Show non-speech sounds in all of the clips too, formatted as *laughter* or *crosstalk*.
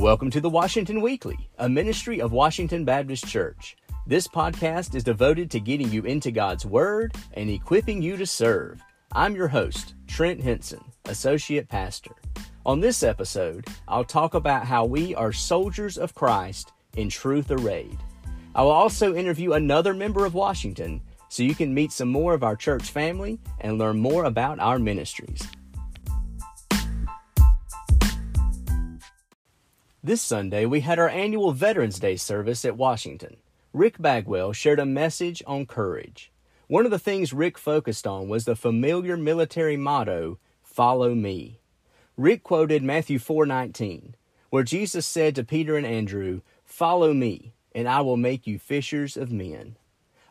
Welcome to the Washington Weekly, a ministry of Washington Baptist Church. This podcast is devoted to getting you into God's Word and equipping you to serve. I'm your host, Trent Henson, Associate Pastor. On this episode, I'll talk about how we are soldiers of Christ in truth arrayed. I will also interview another member of Washington so you can meet some more of our church family and learn more about our ministries. This Sunday, we had our annual Veterans Day service at Washington. Rick Bagwell shared a message on courage. One of the things Rick focused on was the familiar military motto, Follow Me. Rick quoted Matthew 4:19, where Jesus said to Peter and Andrew, "Follow me, and I will make you fishers of men."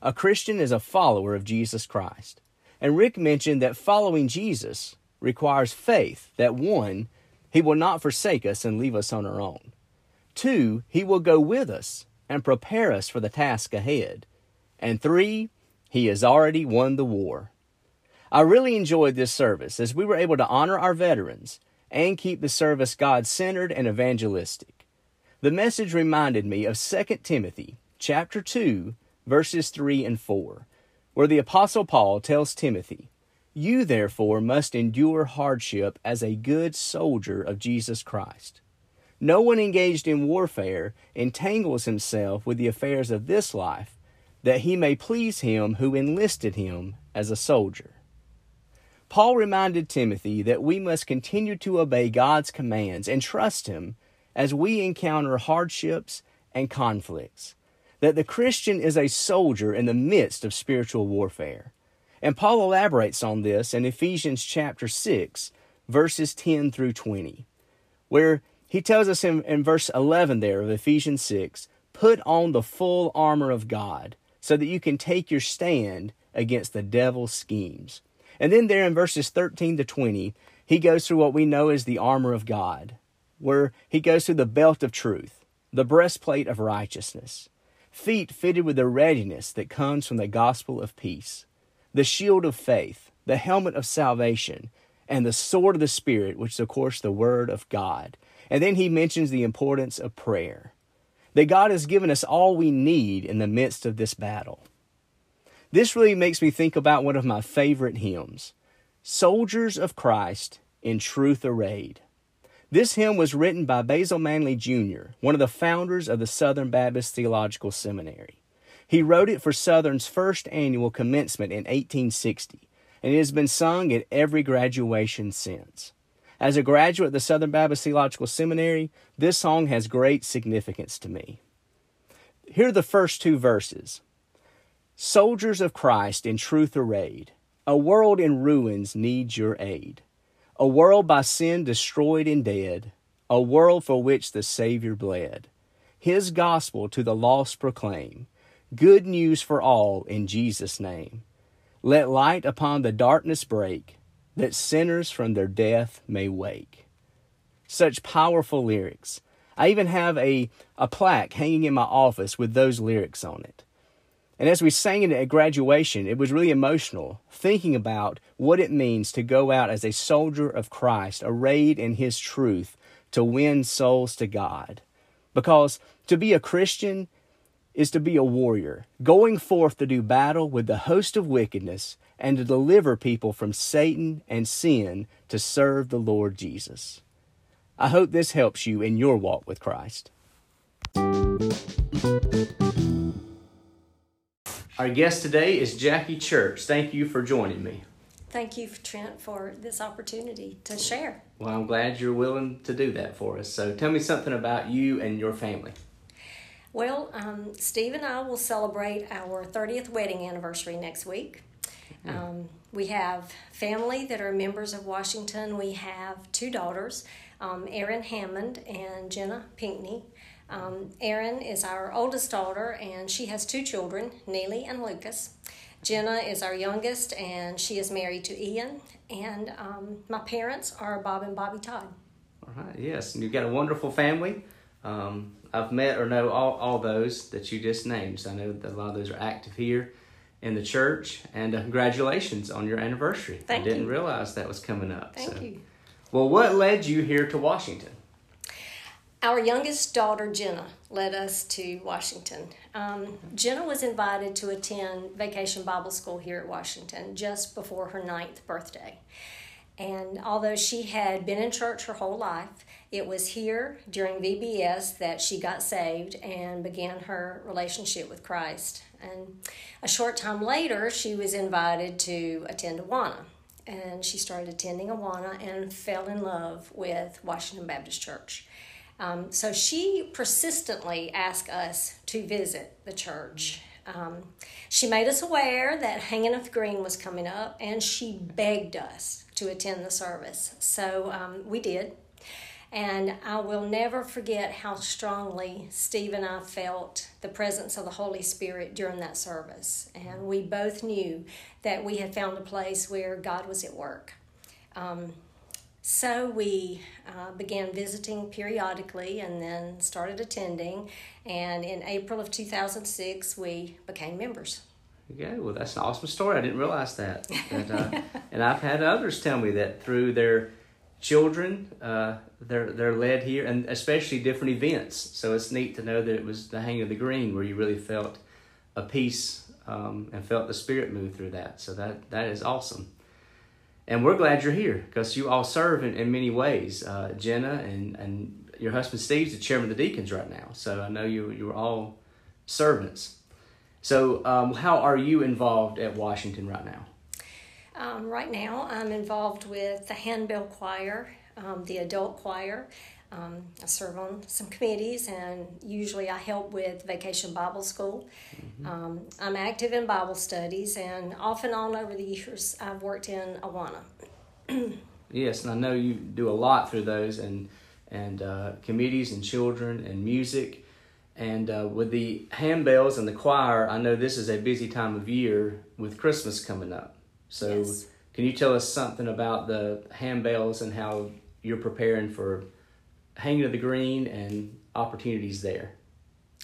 A Christian is a follower of Jesus Christ. And Rick mentioned that following Jesus requires faith that one, he will not forsake us and leave us on our own. Two, He will go with us and prepare us for the task ahead. And three, He has already won the war. I really enjoyed this service as we were able to honor our veterans and keep the service God centered and evangelistic. The message reminded me of 2 Timothy chapter 2 verses 3 and 4 where the apostle Paul tells Timothy, you, therefore, must endure hardship as a good soldier of Jesus Christ. No one engaged in warfare entangles himself with the affairs of this life, that he may please him who enlisted him as a soldier. Paul reminded Timothy that we must continue to obey God's commands and trust him as we encounter hardships and conflicts, that the Christian is a soldier in the midst of spiritual warfare. And Paul elaborates on this in Ephesians chapter 6, verses 10 through 20, where he tells us in, in verse 11 there of Ephesians 6 put on the full armor of God so that you can take your stand against the devil's schemes. And then there in verses 13 to 20, he goes through what we know as the armor of God, where he goes through the belt of truth, the breastplate of righteousness, feet fitted with the readiness that comes from the gospel of peace the shield of faith, the helmet of salvation, and the sword of the Spirit, which is, of course, the Word of God. And then he mentions the importance of prayer, that God has given us all we need in the midst of this battle. This really makes me think about one of my favorite hymns Soldiers of Christ in Truth Arrayed. This hymn was written by Basil Manley Jr., one of the founders of the Southern Baptist Theological Seminary. He wrote it for Southern's first annual commencement in 1860, and it has been sung at every graduation since. As a graduate of the Southern Baptist Theological Seminary, this song has great significance to me. Here are the first two verses Soldiers of Christ in truth arrayed, a world in ruins needs your aid. A world by sin destroyed and dead, a world for which the Savior bled. His gospel to the lost proclaim Good news for all in Jesus' name. Let light upon the darkness break, that sinners from their death may wake. Such powerful lyrics. I even have a, a plaque hanging in my office with those lyrics on it. And as we sang it at graduation, it was really emotional, thinking about what it means to go out as a soldier of Christ, arrayed in His truth, to win souls to God. Because to be a Christian is to be a warrior, going forth to do battle with the host of wickedness and to deliver people from Satan and sin to serve the Lord Jesus. I hope this helps you in your walk with Christ. Our guest today is Jackie Church. Thank you for joining me. Thank you, Trent, for this opportunity to share. Well, I'm glad you're willing to do that for us. So tell me something about you and your family. Well, um, Steve and I will celebrate our 30th wedding anniversary next week. Mm. Um, we have family that are members of Washington. We have two daughters, um, Erin Hammond and Jenna Pinkney. Um, Erin is our oldest daughter, and she has two children, Neely and Lucas. Jenna is our youngest, and she is married to Ian. And um, my parents are Bob and Bobby Todd. All right, yes. And you've got a wonderful family. Um, I've met or know all, all those that you just named. So I know that a lot of those are active here in the church. And uh, congratulations on your anniversary. Thank I didn't you. realize that was coming up. Thank so. you. Well, what led you here to Washington? our youngest daughter, Jenna, led us to Washington. Um, Jenna was invited to attend Vacation Bible School here at Washington just before her ninth birthday. And although she had been in church her whole life, it was here during VBS that she got saved and began her relationship with Christ. And a short time later, she was invited to attend Awana. And she started attending Awana and fell in love with Washington Baptist Church. Um, so she persistently asked us to visit the church. Um, she made us aware that Hanging of Green was coming up, and she begged us to attend the service. So um, we did. And I will never forget how strongly Steve and I felt the presence of the Holy Spirit during that service. And we both knew that we had found a place where God was at work. Um, so we uh, began visiting periodically and then started attending. And in April of 2006, we became members. Okay, well, that's an awesome story. I didn't realize that. *laughs* And, uh, and I've had others tell me that through their children, uh, they're they're led here, and especially different events. So it's neat to know that it was the hang of the green where you really felt a peace um, and felt the spirit move through that. So that that is awesome. And we're glad you're here because you all serve in, in many ways. Uh, Jenna and, and your husband Steve's the chairman of the deacons right now. So I know you you are all servants. So um, how are you involved at Washington right now? Um, right now, I'm involved with the handbell choir, um, the adult choir. Um, I serve on some committees, and usually I help with Vacation Bible School. Mm-hmm. Um, I'm active in Bible studies, and off and on over the years, I've worked in Awana. *clears throat* yes, and I know you do a lot through those, and and uh, committees, and children, and music. And uh, with the handbells and the choir, I know this is a busy time of year with Christmas coming up. So, yes. can you tell us something about the handbells and how you're preparing for hanging of the green and opportunities there?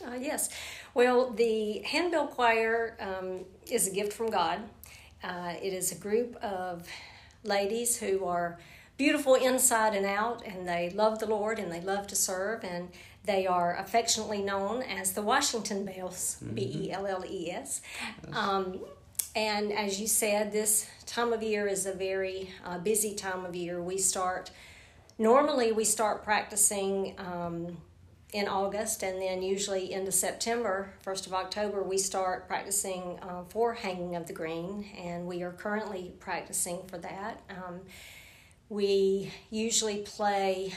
Uh, yes. Well, the handbell choir um, is a gift from God. Uh, it is a group of ladies who are beautiful inside and out, and they love the Lord and they love to serve, and they are affectionately known as the Washington Belles, mm-hmm. B E L L E S. Um, and as you said, this time of year is a very uh, busy time of year. We start, normally, we start practicing um, in August, and then usually into September, 1st of October, we start practicing uh, for Hanging of the Green, and we are currently practicing for that. Um, we usually play.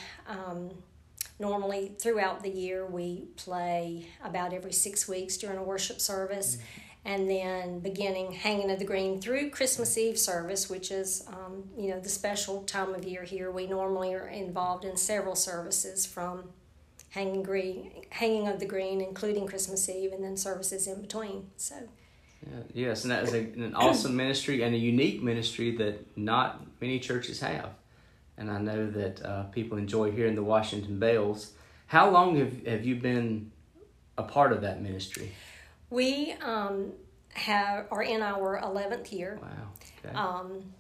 Normally throughout the year we play about every six weeks during a worship service mm-hmm and then beginning hanging of the green through Christmas Eve service, which is um, you know the special time of year here. We normally are involved in several services from hanging green, hanging of the green, including Christmas Eve, and then services in between. So. Yeah, yes, and that is a, an awesome ministry and a unique ministry that not many churches have. And I know that uh, people enjoy hearing the Washington Belles. How long have, have you been a part of that ministry? We um, have are in our eleventh year. Wow. Okay. Um,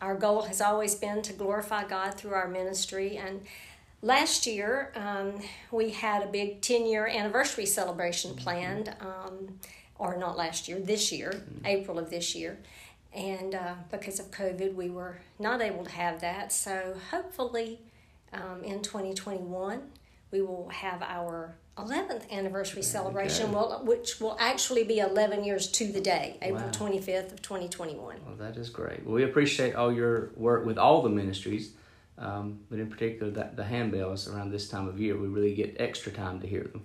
our goal has always been to glorify God through our ministry, and last year um, we had a big ten year anniversary celebration mm-hmm. planned. Um, or not last year, this year, mm-hmm. April of this year. And uh, because of COVID, we were not able to have that. So hopefully um, in 2021, we will have our 11th anniversary celebration, okay. will, which will actually be 11 years to the day, April wow. 25th of 2021. Well, that is great. Well, we appreciate all your work with all the ministries, um, but in particular the, the handbells around this time of year. We really get extra time to hear them.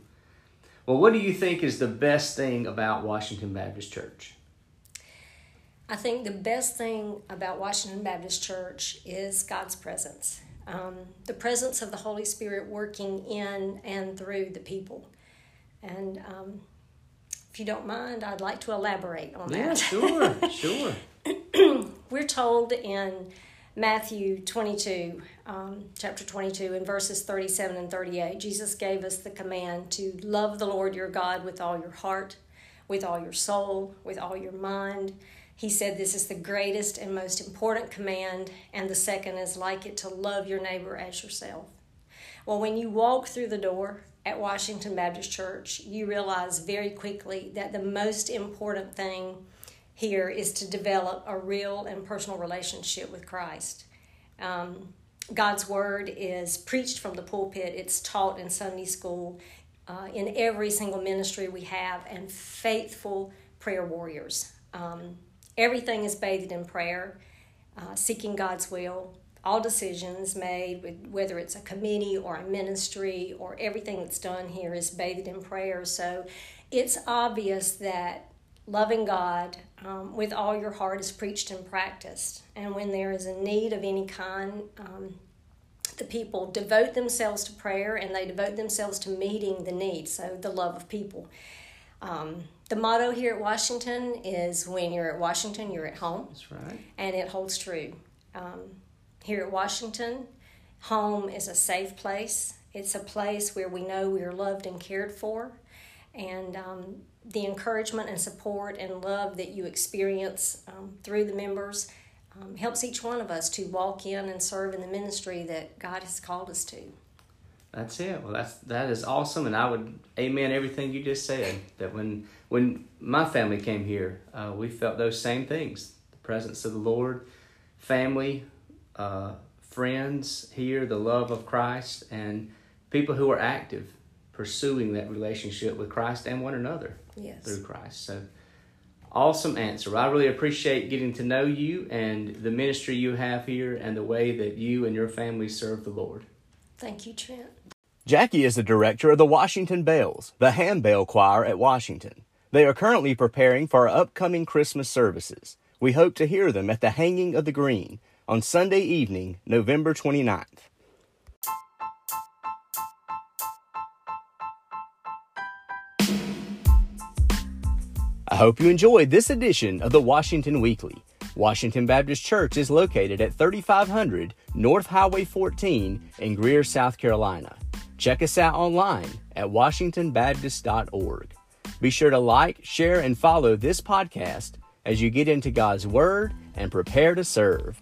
Well, what do you think is the best thing about Washington Baptist Church? I think the best thing about Washington Baptist Church is God's presence um, the presence of the Holy Spirit working in and through the people. And um, if you don't mind, I'd like to elaborate on yeah, that. sure, *laughs* sure. *clears throat* We're told in Matthew 22, um, chapter 22, in verses 37 and 38, Jesus gave us the command to love the Lord your God with all your heart, with all your soul, with all your mind, he said this is the greatest and most important command, and the second is like it to love your neighbor as yourself. Well, when you walk through the door at Washington Baptist Church, you realize very quickly that the most important thing here is to develop a real and personal relationship with Christ. Um, God's word is preached from the pulpit, it's taught in Sunday school, uh, in every single ministry we have, and faithful prayer warriors. Um, everything is bathed in prayer, uh, seeking God's will. All decisions made, whether it's a committee or a ministry or everything that's done here, is bathed in prayer. So it's obvious that loving God um, with all your heart is preached and practiced. And when there is a need of any kind, um, the people devote themselves to prayer and they devote themselves to meeting the need, so the love of people. Um, the motto here at Washington is when you're at Washington, you're at home. That's right. And it holds true. Um, here at Washington, home is a safe place. It's a place where we know we are loved and cared for. And um, the encouragement and support and love that you experience um, through the members um, helps each one of us to walk in and serve in the ministry that God has called us to. That's it. Well, that's that is awesome, and I would amen everything you just said. That when when my family came here, uh, we felt those same things: the presence of the Lord, family, uh, friends here, the love of Christ, and people who are active pursuing that relationship with Christ and one another yes. through Christ. So awesome answer. I really appreciate getting to know you and the ministry you have here and the way that you and your family serve the Lord. Thank you, Trent. Jackie is the director of the Washington Belles, the handbell choir at Washington. They are currently preparing for our upcoming Christmas services. We hope to hear them at the Hanging of the Green on Sunday evening, November 29th. I hope you enjoyed this edition of the Washington Weekly. Washington Baptist Church is located at 3500 North Highway 14 in Greer, South Carolina. Check us out online at washingtonbaptist.org. Be sure to like, share, and follow this podcast as you get into God's Word and prepare to serve.